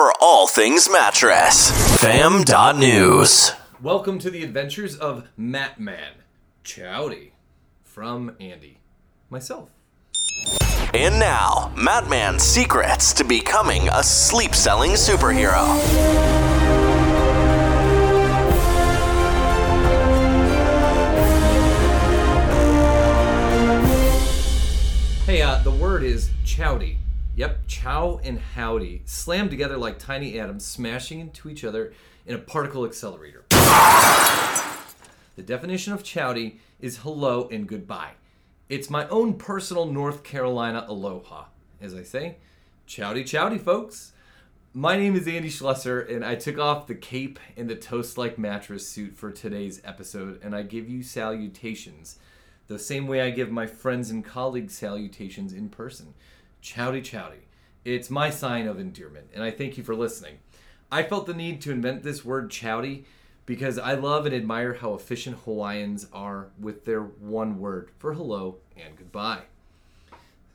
for all things mattress. Fam.news. Welcome to the adventures of Matt Man. Chowdy. From Andy. Myself. And now, Mattman's secrets to becoming a sleep selling superhero. Hey, uh, the word is chowdy. Yep, chow and howdy. Slammed together like tiny atoms, smashing into each other in a particle accelerator. The definition of chowdy is hello and goodbye. It's my own personal North Carolina aloha. As I say, chowdy chowdy, folks. My name is Andy Schlesser, and I took off the cape and the toast like mattress suit for today's episode, and I give you salutations the same way I give my friends and colleagues salutations in person. Chowdy chowdy. It's my sign of endearment, and I thank you for listening. I felt the need to invent this word chowdy because I love and admire how efficient Hawaiians are with their one word for hello and goodbye.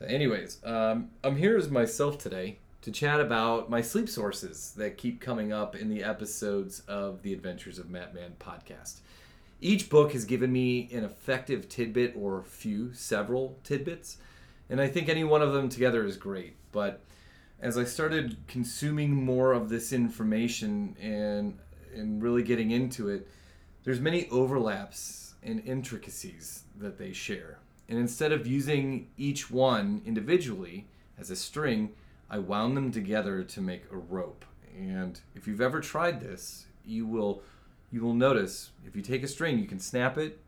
Anyways, um, I'm here as myself today to chat about my sleep sources that keep coming up in the episodes of the Adventures of Matt Man podcast. Each book has given me an effective tidbit or a few, several tidbits, and I think any one of them together is great. But as I started consuming more of this information and and really getting into it, there's many overlaps and intricacies that they share. And instead of using each one individually as a string, I wound them together to make a rope. And if you've ever tried this, you will you will notice if you take a string, you can snap it.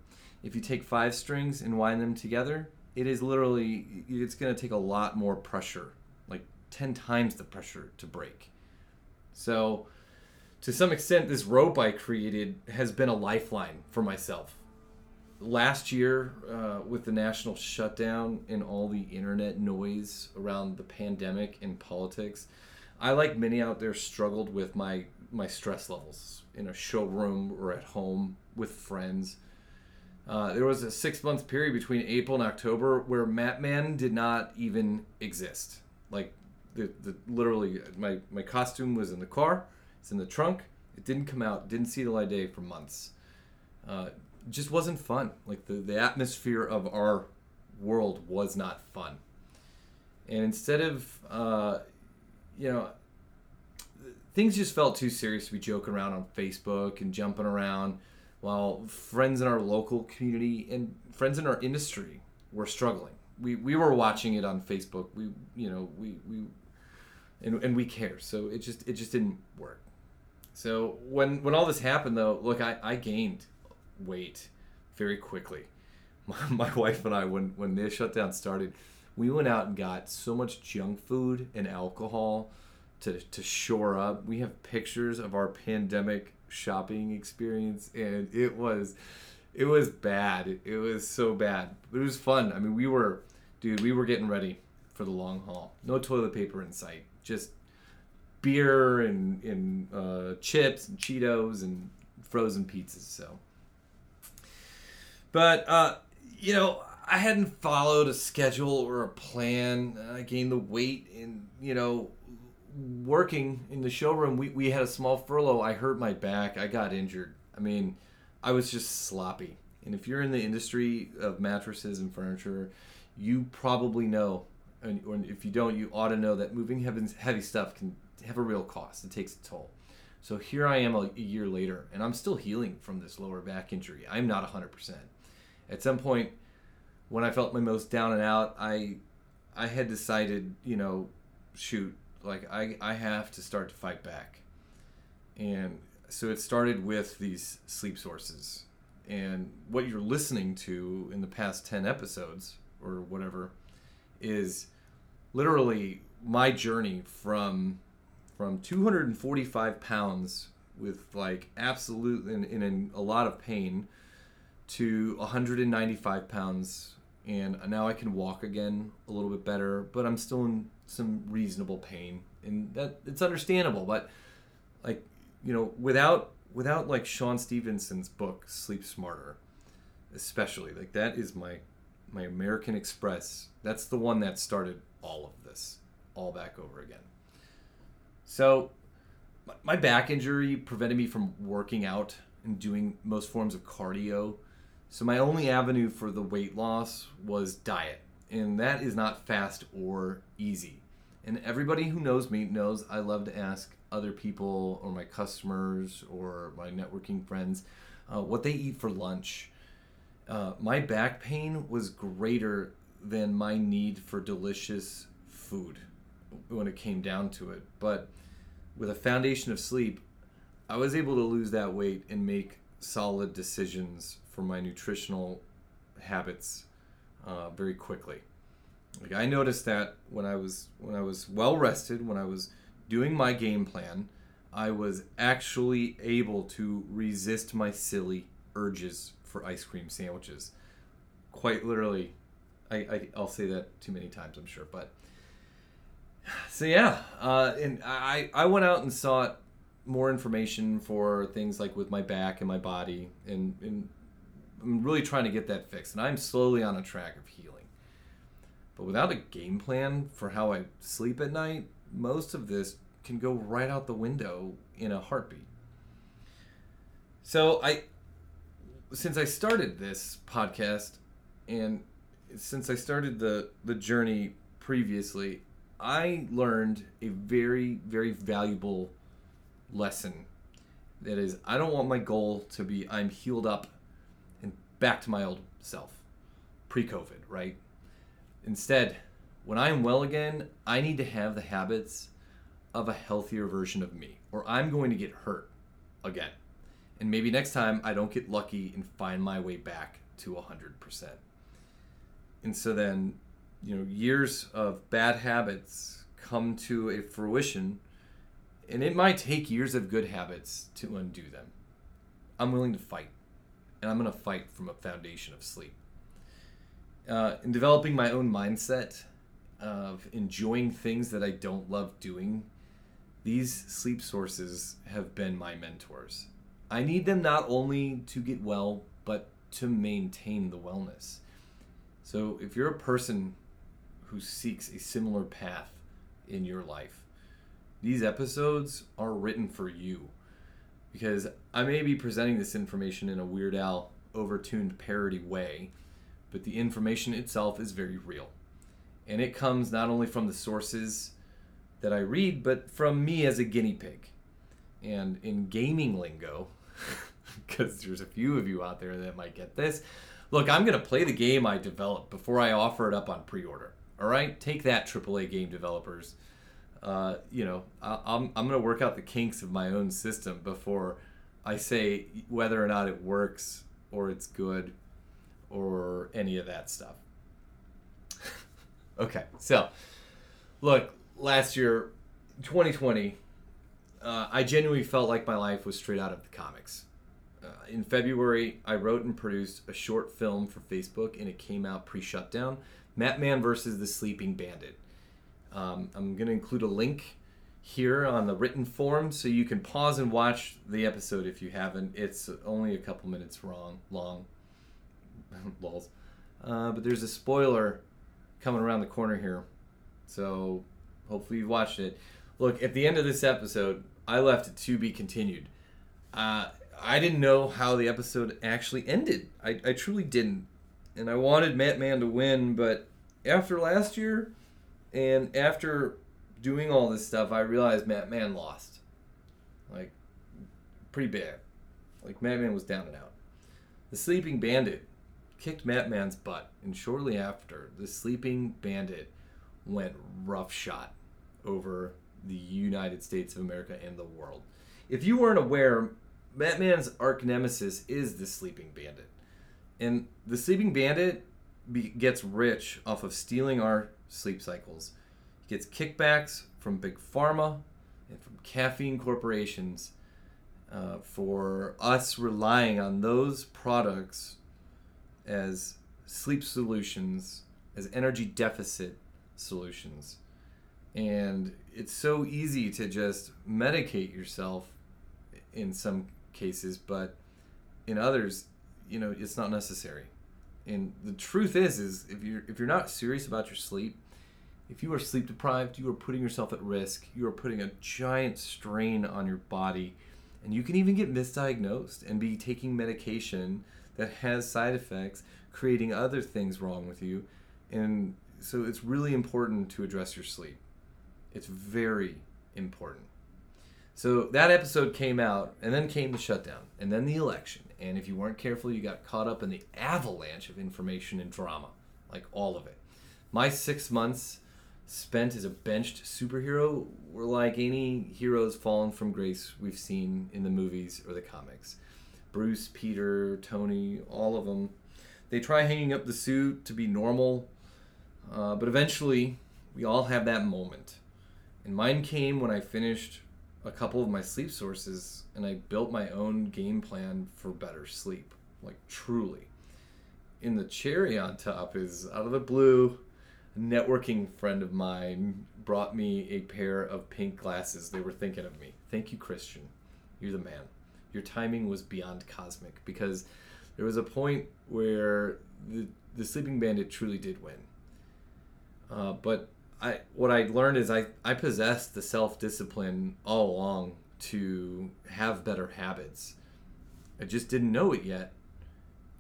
If you take five strings and wind them together, it is literally it's going to take a lot more pressure, like 10 times the pressure to break. So, to some extent this rope I created has been a lifeline for myself. Last year, uh, with the national shutdown and all the internet noise around the pandemic and politics, I, like many out there, struggled with my my stress levels in a showroom or at home with friends. Uh, there was a six month period between April and October where Mattman did not even exist. Like, the, the literally, my, my costume was in the car, it's in the trunk. It didn't come out, didn't see the light of day for months. Uh, just wasn't fun. Like, the, the atmosphere of our world was not fun. And instead of, uh, you know, things just felt too serious to be joking around on Facebook and jumping around while friends in our local community and friends in our industry were struggling. We, we were watching it on Facebook. We you know we, we and, and we care. So it just it just didn't work. So when when all this happened though, look I, I gained weight very quickly. My, my wife and I when when the shutdown started, we went out and got so much junk food and alcohol to, to shore up. We have pictures of our pandemic shopping experience, and it was it was bad. It was so bad, but it was fun. I mean, we were, dude, we were getting ready for the long haul. No toilet paper in sight. Just beer and and uh, chips and Cheetos and frozen pizzas. So, but uh, you know, I hadn't followed a schedule or a plan. I gained the weight, and you know, working in the showroom, we, we had a small furlough. I hurt my back. I got injured. I mean, I was just sloppy. And if you're in the industry of mattresses and furniture, you probably know, and or if you don't, you ought to know that moving heavy, stuff can have a real cost. It takes a toll. So here I am a, a year later, and I'm still healing from this lower back injury. I'm not 100%. At some point, when I felt my most down and out, I I had decided, you know, shoot, like I, I have to start to fight back. And so it started with these sleep sources. And what you're listening to in the past 10 episodes or whatever is literally my journey from from 245 pounds with like absolute and in a lot of pain to 195 pounds and now I can walk again a little bit better, but I'm still in some reasonable pain, and that it's understandable. But like you know, without without like Shawn Stevenson's book Sleep Smarter, especially like that is my my American Express. That's the one that started all of this, all back over again. So my back injury prevented me from working out and doing most forms of cardio. So my only avenue for the weight loss was diet. And that is not fast or easy. And everybody who knows me knows I love to ask other people or my customers or my networking friends uh, what they eat for lunch. Uh, my back pain was greater than my need for delicious food when it came down to it. But with a foundation of sleep, I was able to lose that weight and make solid decisions for my nutritional habits uh, very quickly. Like I noticed that when I was when I was well rested, when I was doing my game plan, I was actually able to resist my silly urges for ice cream sandwiches. Quite literally, I, I I'll say that too many times, I'm sure, but so yeah, uh, and I I went out and sought more information for things like with my back and my body, and and I'm really trying to get that fixed, and I'm slowly on a track of healing. But without a game plan for how I sleep at night, most of this can go right out the window in a heartbeat. So I since I started this podcast and since I started the the journey previously, I learned a very very valuable lesson. That is, I don't want my goal to be I'm healed up and back to my old self, pre-COVID, right? Instead, when I'm well again, I need to have the habits of a healthier version of me, or I'm going to get hurt again. And maybe next time I don't get lucky and find my way back to 100%. And so then, you know, years of bad habits come to a fruition, and it might take years of good habits to undo them. I'm willing to fight, and I'm going to fight from a foundation of sleep. Uh, in developing my own mindset of enjoying things that I don't love doing, these sleep sources have been my mentors. I need them not only to get well, but to maintain the wellness. So if you're a person who seeks a similar path in your life, these episodes are written for you. Because I may be presenting this information in a Weird Al overtuned parody way but the information itself is very real. And it comes not only from the sources that I read, but from me as a guinea pig. And in gaming lingo, because there's a few of you out there that might get this, look, I'm going to play the game I developed before I offer it up on pre order. All right? Take that, AAA game developers. Uh, you know, I, I'm, I'm going to work out the kinks of my own system before I say whether or not it works or it's good or any of that stuff. okay, so look, last year, 2020, uh, I genuinely felt like my life was straight out of the comics. Uh, in February, I wrote and produced a short film for Facebook, and it came out pre shutdown Matt Man versus the Sleeping Bandit. Um, I'm going to include a link here on the written form so you can pause and watch the episode if you haven't. It's only a couple minutes wrong, long. Lols. Uh, but there's a spoiler coming around the corner here. So hopefully you've watched it. Look, at the end of this episode, I left it to be continued. Uh, I didn't know how the episode actually ended. I, I truly didn't. And I wanted Matt Man to win, but after last year and after doing all this stuff, I realized Matt Man lost. Like, pretty bad. Like, Matt Man was down and out. The Sleeping Bandit kicked Matt Man's butt, and shortly after, the sleeping bandit went roughshod over the United States of America and the world. If you weren't aware, Man's arch nemesis is the sleeping bandit. And the sleeping bandit be- gets rich off of stealing our sleep cycles. He gets kickbacks from big pharma and from caffeine corporations uh, for us relying on those products as sleep solutions, as energy deficit solutions. And it's so easy to just medicate yourself in some cases, but in others, you know, it's not necessary. And the truth is is if you're if you're not serious about your sleep, If you are sleep deprived, you are putting yourself at risk. You are putting a giant strain on your body. And you can even get misdiagnosed and be taking medication that has side effects, creating other things wrong with you. And so it's really important to address your sleep. It's very important. So that episode came out, and then came the shutdown, and then the election. And if you weren't careful, you got caught up in the avalanche of information and drama, like all of it. My six months spent as a benched superhero were like any heroes fallen from grace we've seen in the movies or the comics. Bruce, Peter, Tony, all of them. They try hanging up the suit to be normal, uh, but eventually we all have that moment. And mine came when I finished a couple of my sleep sources and I built my own game plan for better sleep. Like, truly. In the cherry on top is out of the blue, a networking friend of mine brought me a pair of pink glasses. They were thinking of me. Thank you, Christian. You're the man. Your timing was beyond cosmic because there was a point where the, the Sleeping Bandit truly did win. Uh, but I what I learned is I, I possessed the self discipline all along to have better habits. I just didn't know it yet.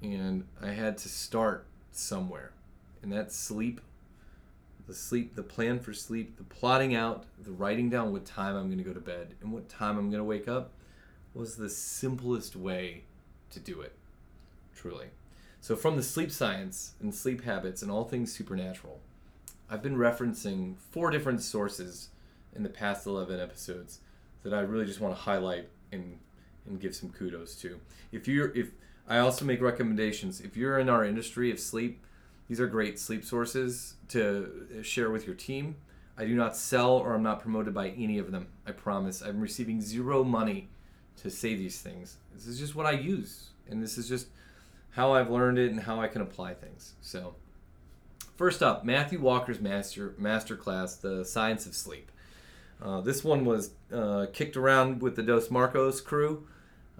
And I had to start somewhere. And that's sleep. The sleep, the plan for sleep, the plotting out, the writing down what time I'm going to go to bed and what time I'm going to wake up was the simplest way to do it. Truly. So, from the sleep science and sleep habits and all things supernatural, I've been referencing four different sources in the past 11 episodes that I really just want to highlight and and give some kudos to. If you're if I also make recommendations, if you're in our industry of sleep, these are great sleep sources to uh, share with your team. I do not sell or I'm not promoted by any of them. I promise. I'm receiving zero money to say these things. This is just what I use, and this is just how I've learned it and how I can apply things. So, first up, Matthew Walker's master master class, The Science of Sleep. Uh, this one was uh, kicked around with the Dos Marcos crew.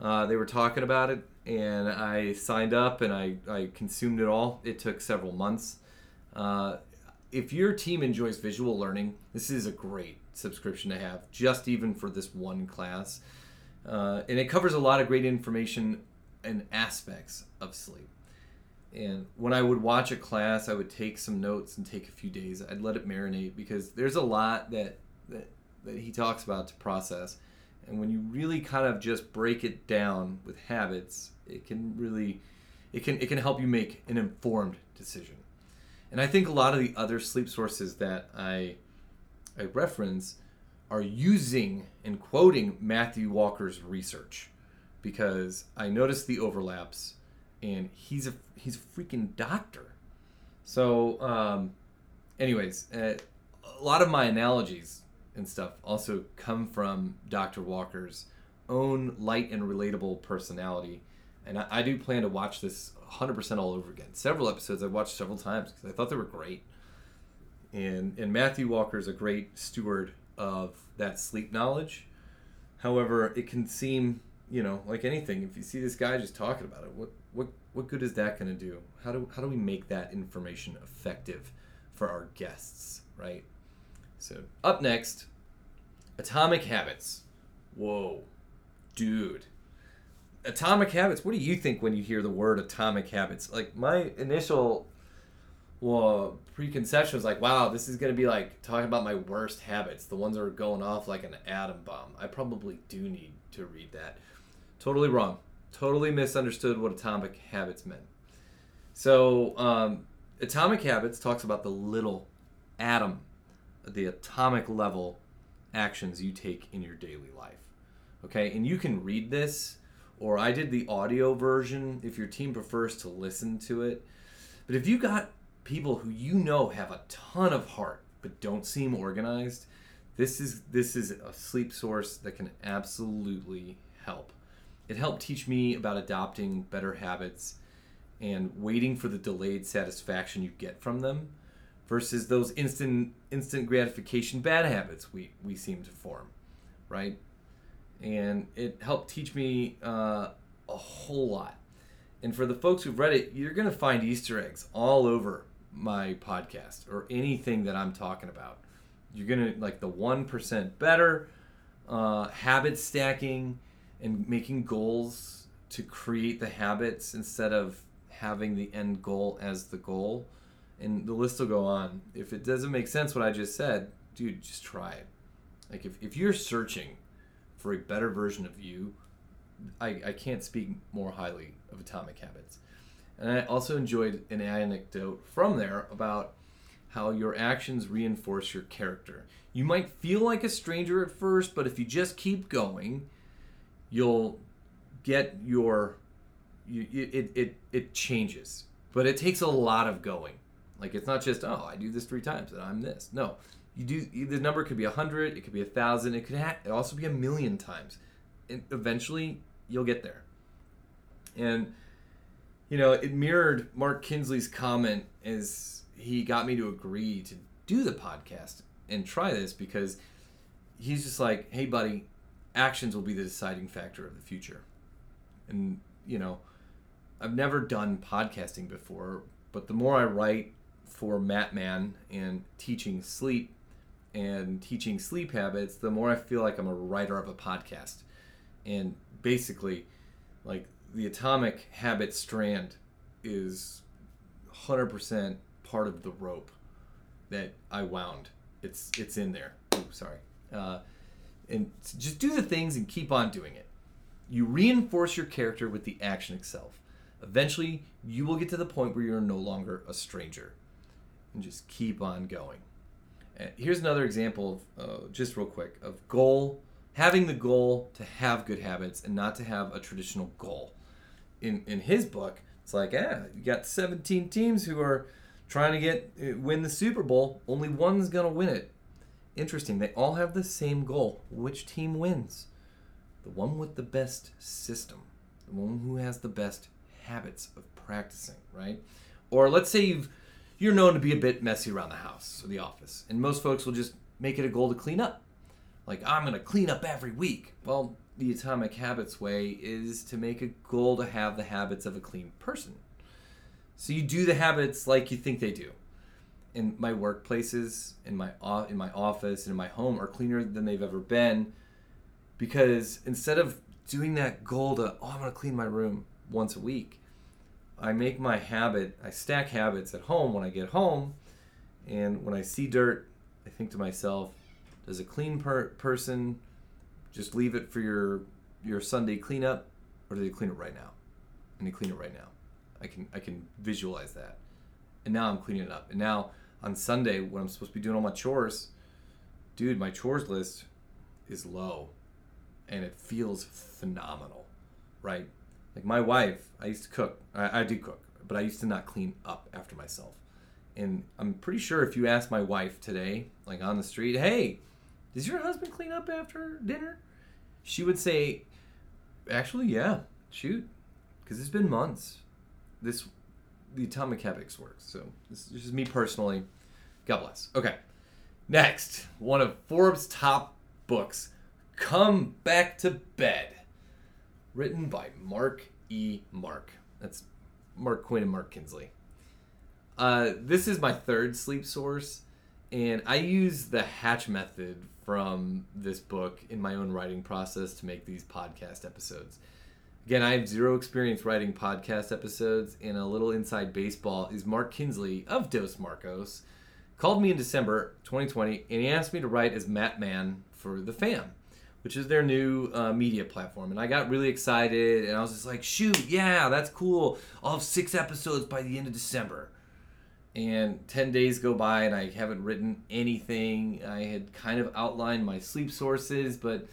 Uh, they were talking about it, and I signed up and I, I consumed it all. It took several months. Uh, if your team enjoys visual learning, this is a great subscription to have, just even for this one class. Uh, and it covers a lot of great information and aspects of sleep. And when I would watch a class, I would take some notes and take a few days. I'd let it marinate because there's a lot that that, that he talks about to process. And when you really kind of just break it down with habits, it can really it can it can help you make an informed decision. And I think a lot of the other sleep sources that I I reference are using and quoting Matthew Walker's research because I noticed the overlaps and he's a he's a freaking doctor. So, um, anyways, uh, a lot of my analogies and stuff also come from Dr. Walker's own light and relatable personality, and I, I do plan to watch this 100% all over again. Several episodes I've watched several times because I thought they were great. And and Matthew Walker is a great steward of that sleep knowledge. However, it can seem you know, like anything, if you see this guy just talking about it, what what what good is that going to do? How do how do we make that information effective for our guests, right? So up next, Atomic Habits. Whoa, dude. Atomic Habits. What do you think when you hear the word Atomic Habits? Like my initial well preconception was like, wow, this is gonna be like talking about my worst habits, the ones that are going off like an atom bomb. I probably do need to read that. Totally wrong. Totally misunderstood what atomic habits meant. So, um, atomic habits talks about the little atom, the atomic level actions you take in your daily life. Okay, and you can read this, or I did the audio version if your team prefers to listen to it. But if you got people who you know have a ton of heart but don't seem organized, this is this is a sleep source that can absolutely help. It helped teach me about adopting better habits and waiting for the delayed satisfaction you get from them versus those instant instant gratification bad habits we, we seem to form, right? And it helped teach me uh, a whole lot. And for the folks who've read it, you're going to find Easter eggs all over my podcast or anything that I'm talking about. You're gonna like the one percent better, uh, habit stacking, and making goals to create the habits instead of having the end goal as the goal. And the list will go on. If it doesn't make sense what I just said, dude, just try it. Like if, if you're searching for a better version of you, I, I can't speak more highly of Atomic Habits. And I also enjoyed an anecdote from there about how your actions reinforce your character. You might feel like a stranger at first, but if you just keep going, you'll get your you, it, it it changes. But it takes a lot of going. Like it's not just oh I do this three times and I'm this. No, you do the number could be a hundred, it could be a thousand, it could ha- it also be a million times. And eventually you'll get there. And you know, it mirrored Mark Kinsley's comment as he got me to agree to do the podcast and try this because he's just like, hey, buddy, actions will be the deciding factor of the future. And, you know, I've never done podcasting before, but the more I write for Matt Man and teaching sleep and teaching sleep habits, the more I feel like I'm a writer of a podcast. And basically, like the atomic habit strand is 100% part of the rope that I wound. It's it's in there. Ooh, sorry. Uh, and just do the things and keep on doing it. You reinforce your character with the action itself. Eventually, you will get to the point where you're no longer a stranger. And just keep on going. And here's another example of, uh, just real quick, of goal, having the goal to have good habits and not to have a traditional goal in in his book, it's like, yeah, you got 17 teams who are trying to get uh, win the Super Bowl. Only one's gonna win it. Interesting. They all have the same goal. Which team wins? The one with the best system. The one who has the best habits of practicing, right? Or let's say you've you're known to be a bit messy around the house or the office, and most folks will just make it a goal to clean up. Like I'm gonna clean up every week. Well, the Atomic Habits way is to make a goal to have the habits of a clean person. So you do the habits like you think they do. In my workplaces, in my in my office, in my home are cleaner than they've ever been, because instead of doing that goal to oh I'm gonna clean my room once a week, I make my habit. I stack habits at home when I get home, and when I see dirt, I think to myself, does a clean per- person just leave it for your your Sunday cleanup, or do they clean it right now? And they clean it right now. I can I can visualize that. And now I'm cleaning it up. And now on Sunday when I'm supposed to be doing all my chores, dude, my chores list is low, and it feels phenomenal, right? Like my wife, I used to cook. I, I do cook, but I used to not clean up after myself. And I'm pretty sure if you ask my wife today, like on the street, hey, does your husband clean up after dinner? She would say, actually, yeah, shoot, because it's been months. This, the Atomic Habits works. So this is just me personally. God bless. Okay, next, one of Forbes' top books, Come Back to Bed, written by Mark E. Mark. That's Mark Quinn and Mark Kinsley. Uh, this is my third sleep source, and I use the Hatch method from this book in my own writing process to make these podcast episodes. Again, I have zero experience writing podcast episodes, and a little inside baseball is Mark Kinsley of Dos Marcos called me in December 2020 and he asked me to write as Matt Man for The Fam, which is their new uh, media platform. And I got really excited and I was just like, shoot, yeah, that's cool. I'll have six episodes by the end of December and 10 days go by and I haven't written anything. I had kind of outlined my sleep sources, but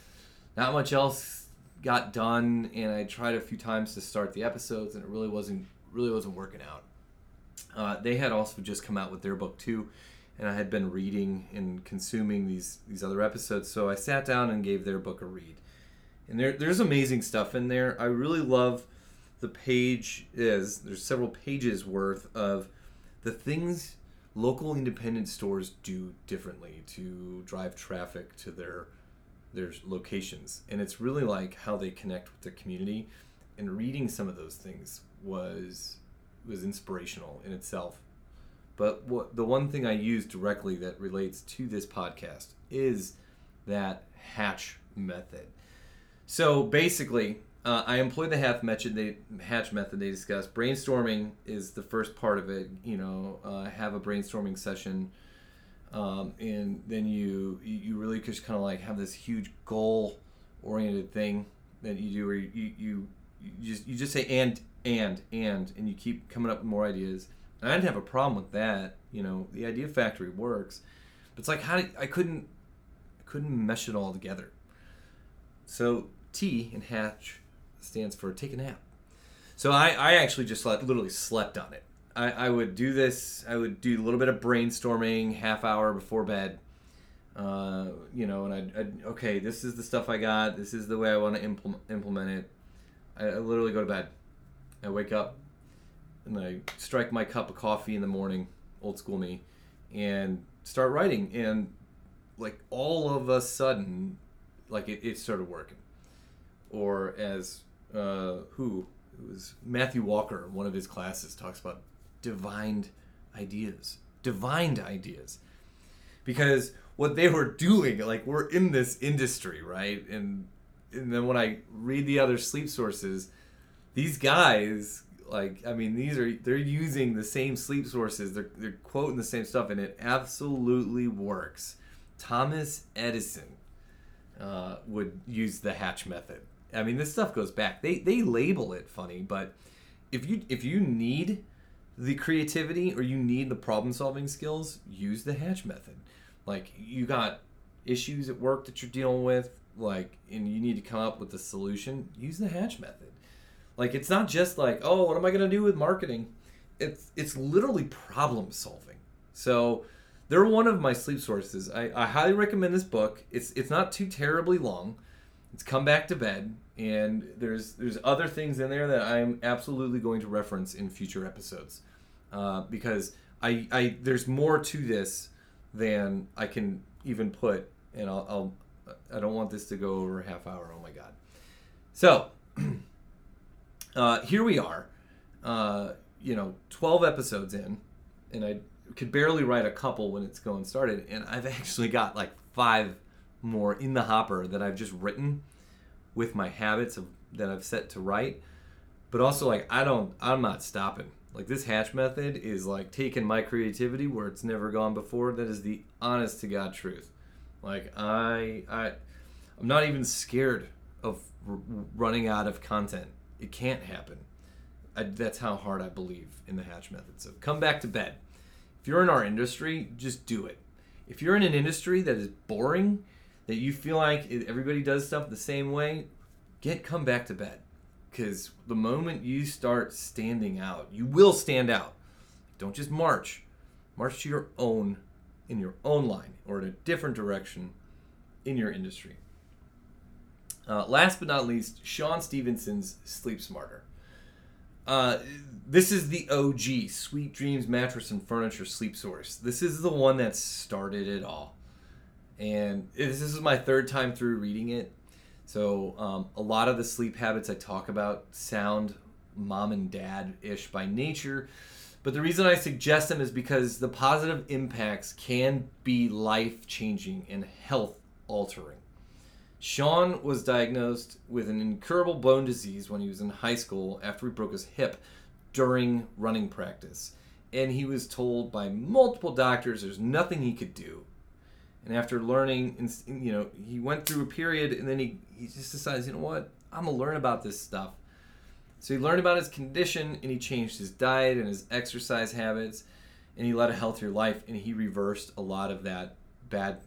not much else got done and I tried a few times to start the episodes and it really wasn't really wasn't working out. Uh, they had also just come out with their book too and I had been reading and consuming these these other episodes so I sat down and gave their book a read. And there there's amazing stuff in there. I really love the page is there's several pages worth of the things local independent stores do differently to drive traffic to their their locations and it's really like how they connect with the community and reading some of those things was was inspirational in itself But what the one thing I use directly that relates to this podcast is that hatch method. So basically, uh, I employ the hatch method. They hatch method they discuss. Brainstorming is the first part of it. You know, uh, have a brainstorming session, um, and then you you really just kind of like have this huge goal oriented thing that you do, where you, you you just you just say and and and and you keep coming up with more ideas. And I didn't have a problem with that. You know, the idea factory works, but it's like how do, I couldn't I couldn't mesh it all together. So T in hatch stands for take a nap. So I, I actually just like, literally slept on it. I, I would do this. I would do a little bit of brainstorming, half hour before bed. Uh, you know, and I'd, I'd, okay, this is the stuff I got. This is the way I want to implement implement it. I, I literally go to bed. I wake up, and I strike my cup of coffee in the morning, old school me, and start writing. And like all of a sudden, like it, it started working. Or as uh, who it was Matthew Walker, one of his classes talks about divined ideas, divined ideas, because what they were doing, like we're in this industry, right? And and then when I read the other sleep sources, these guys, like I mean, these are they're using the same sleep sources, they're they're quoting the same stuff, and it absolutely works. Thomas Edison uh, would use the hatch method I mean, this stuff goes back. They they label it funny, but if you if you need the creativity or you need the problem solving skills, use the Hatch method. Like you got issues at work that you're dealing with, like, and you need to come up with a solution. Use the Hatch method. Like it's not just like, oh, what am I gonna do with marketing? It's it's literally problem solving. So they're one of my sleep sources. I, I highly recommend this book. It's it's not too terribly long. It's Come Back to Bed, and there's there's other things in there that I'm absolutely going to reference in future episodes, uh, because I, I there's more to this than I can even put, and I'll, I'll I don't want this to go over a half hour. Oh my god! So uh, here we are, uh, you know, 12 episodes in, and I could barely write a couple when it's going started, and I've actually got like five more in the hopper that I've just written with my habits of that I've set to write. But also like I don't I'm not stopping. Like this hatch method is like taking my creativity where it's never gone before. That is the honest to God truth. Like I I I'm not even scared of r- running out of content. It can't happen. I, that's how hard I believe in the hatch method. So come back to bed. If you're in our industry, just do it. If you're in an industry that is boring that you feel like everybody does stuff the same way, get come back to bed. Because the moment you start standing out, you will stand out. Don't just march. March to your own, in your own line, or in a different direction in your industry. Uh, last but not least, Shawn Stevenson's Sleep Smarter. Uh, this is the OG Sweet Dreams Mattress and Furniture Sleep Source. This is the one that started it all and this is my third time through reading it. So um, a lot of the sleep habits I talk about sound mom and dad ish by nature, but the reason I suggest them is because the positive impacts can be life changing and health altering. Shawn was diagnosed with an incurable bone disease when he was in high school after he broke his hip during running practice. And he was told by multiple doctors there's nothing he could do and after learning, and you know, he went through a period, and then he, he just decides, you know what, I'm gonna learn about this stuff. So he learned about his condition, and he changed his diet and his exercise habits, and he led a healthier life, and he reversed a lot of that bad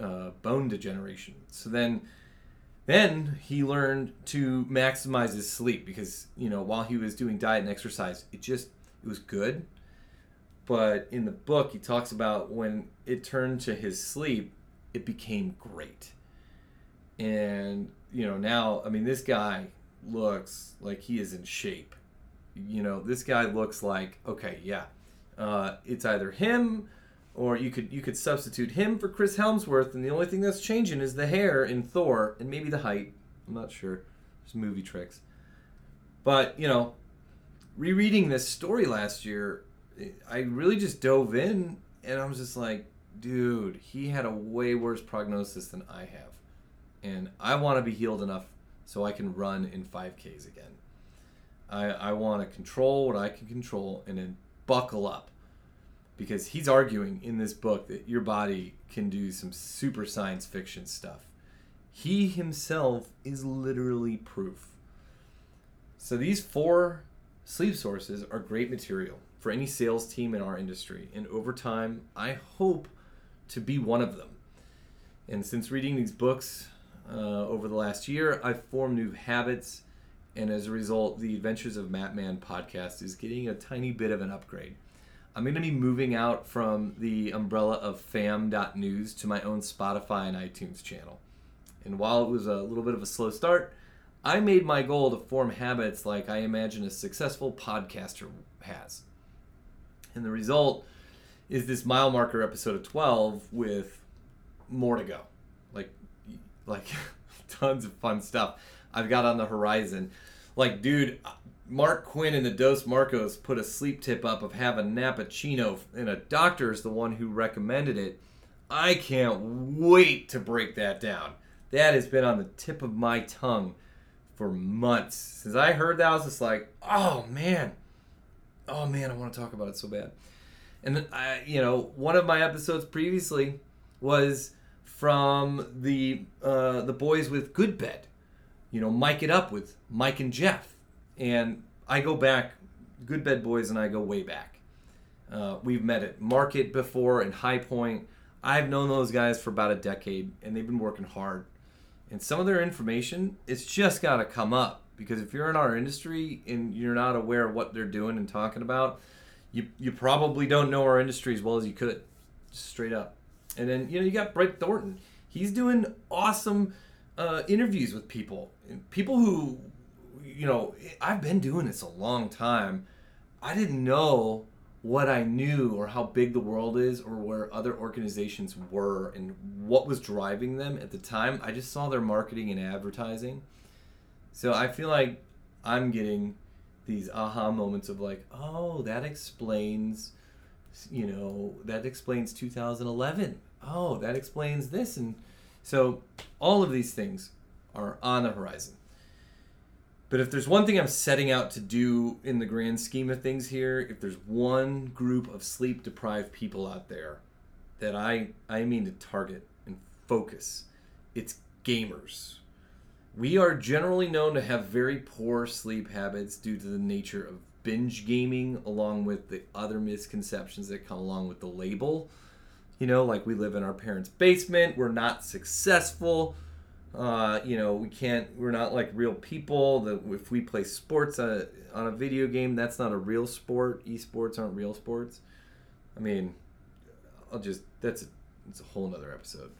uh, bone degeneration. So then, then he learned to maximize his sleep because you know while he was doing diet and exercise, it just it was good but in the book he talks about when it turned to his sleep it became great. And you know now i mean this guy looks like he is in shape. You know this guy looks like okay yeah uh, it's either him or you could you could substitute him for chris hemsworth and the only thing that's changing is the hair in thor and maybe the height. I'm not sure. Just movie tricks. But you know rereading this story last year I really just dove in and I was just like, dude, he had a way worse prognosis than I have. And I want to be healed enough so I can run in 5Ks again. I, I want to control what I can control and then buckle up. Because he's arguing in this book that your body can do some super science fiction stuff. He himself is literally proof. So these four sleep sources are great material for any sales team in our industry. And over time, I hope to be one of them. And since reading these books uh, over the last year, I've formed new habits. And as a result, the Adventures of Mattman podcast is getting a tiny bit of an upgrade. I'm going to be moving out from the umbrella of fam.news to my own Spotify and iTunes channel. And while it was a little bit of a slow start, I made my goal to form habits like I imagine a successful podcaster has. And the result is this mile marker episode of 12 with more to go. Like like tons of fun stuff I've got on the horizon. Like dude, Mark Quinn and the Dos Marcos put a sleep tip up of have a nappuccino and a doctor is the one who recommended it. I can't wait to break that down. That has been on the tip of my tongue for months. Since I heard that, I was just like, oh man, oh man, I want to talk about it so bad. And I, you know, one of my episodes previously was from the uh, the boys with Good Bed. You know, Mike it up with Mike and Jeff, and I go back. Good Bed boys and I go way back. Uh, we've met at Market before and High Point. I've known those guys for about a decade, and they've been working hard. And some of their information, it's just got to come up because if you're in our industry and you're not aware of what they're doing and talking about, you you probably don't know our industry as well as you could, just straight up. And then you know you got Brett Thornton. He's doing awesome uh, interviews with people, people who, you know, I've been doing this a long time. I didn't know what I knew or how big the world is or where other organizations were and what was driving them at the time. I just saw their marketing and advertising so I feel like I'm getting these aha moments of like, oh, that explains, you know, that explains 2011. Oh, that explains this. And so all of these things are on the horizon. But if there's one thing I'm setting out to do in the grand scheme of things here, if there's one group of sleep deprived people out there that I, I mean to target and focus, it's gamers we are generally known to have very poor sleep habits due to the nature of binge gaming, along with the other misconceptions that come along with the label. You know, like we live in our parents' basement, we're not successful. Uh, you know, we can't, we're not like real people. That if we play sports on a, on a video game, that's not a real sport. Esports aren't real sports. I mean, I'll just, that's a, it's a whole nother episode.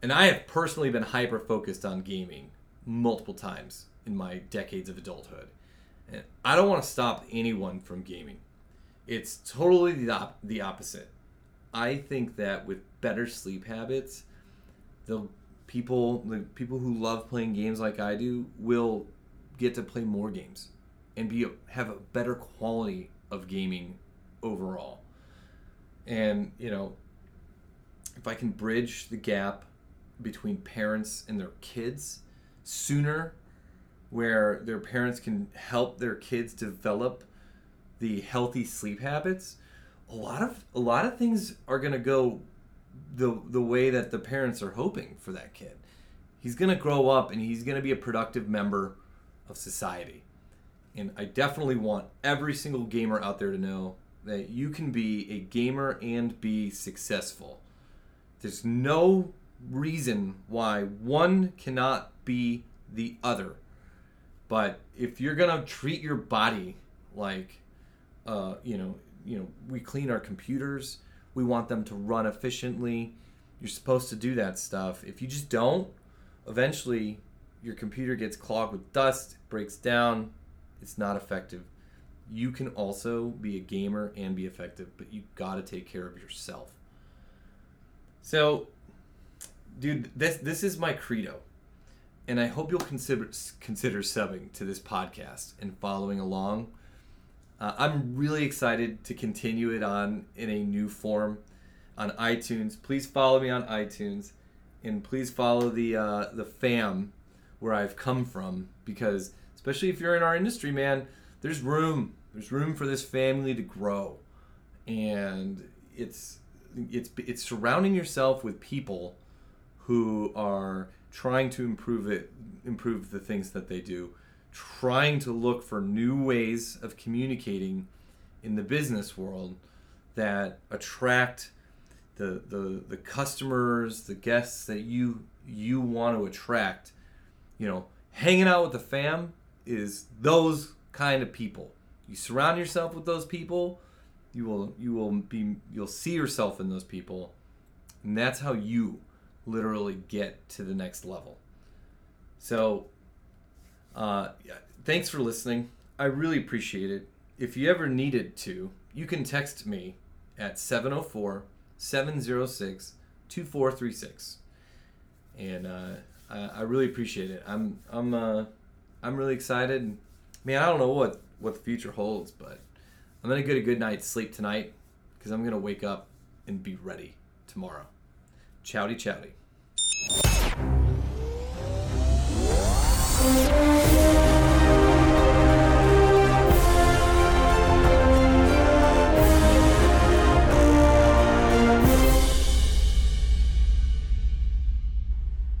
And I have personally been hyper focused on gaming multiple times in my decades of adulthood. And I don't want to stop anyone from gaming. It's totally the, op- the opposite. I think that with better sleep habits, the people the people who love playing games like I do will get to play more games and be have a better quality of gaming overall. And, you know, if I can bridge the gap between parents and their kids, sooner where their parents can help their kids develop the healthy sleep habits a lot of a lot of things are going to go the the way that the parents are hoping for that kid. He's going to grow up and he's going to be a productive member of society. And i definitely want every single gamer out there to know that you can be a gamer and be successful. There's no reason why one cannot be the other. But if you're gonna treat your body like, uh, you know, you know, we clean our computers, we want them to run efficiently. You're supposed to do that stuff. If you just don't, eventually your computer gets clogged with dust, breaks down, it's not effective. You can also be a gamer and be effective, but you got to take care of yourself. So, dude, this this is my credo and I hope you'll consider consider subbing to this podcast and following along. Uh, I'm really excited to continue it on in a new form on iTunes. Please follow me on iTunes, and please follow the uh, the fam where I've come from because especially if you're in our industry, man, there's room. There's room for this family to grow, and it's it's it's surrounding yourself with people who are trying to improve it, improve the things that they do, trying to look for new ways of communicating in the business world that attract the the the customers, the guests that you you want to attract. You know, hanging out with the fam is those kind of people. You surround yourself with those people, you will you will be you'll see yourself in those people, and that's how you literally get to the next level. So, uh, thanks for listening. I really appreciate it. If you ever needed to, you can text me at 704 706 2436. And uh, I, I, really appreciate it. I'm, I'm, uh, I'm really excited. Man, I don't know what, what the future holds, but I'm going to get a good night's sleep tonight because I'm going to wake up and be ready tomorrow. Chowdy, chowdy.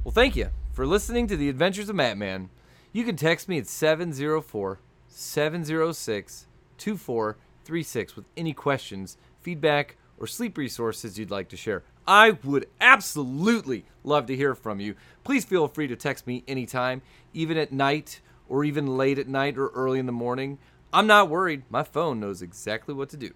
Well, thank you for listening to the Adventures of Mattman. You can text me at 704 706 2436 with any questions, feedback, or sleep resources you'd like to share. I would absolutely love to hear from you. Please feel free to text me anytime, even at night or even late at night or early in the morning. I'm not worried. My phone knows exactly what to do.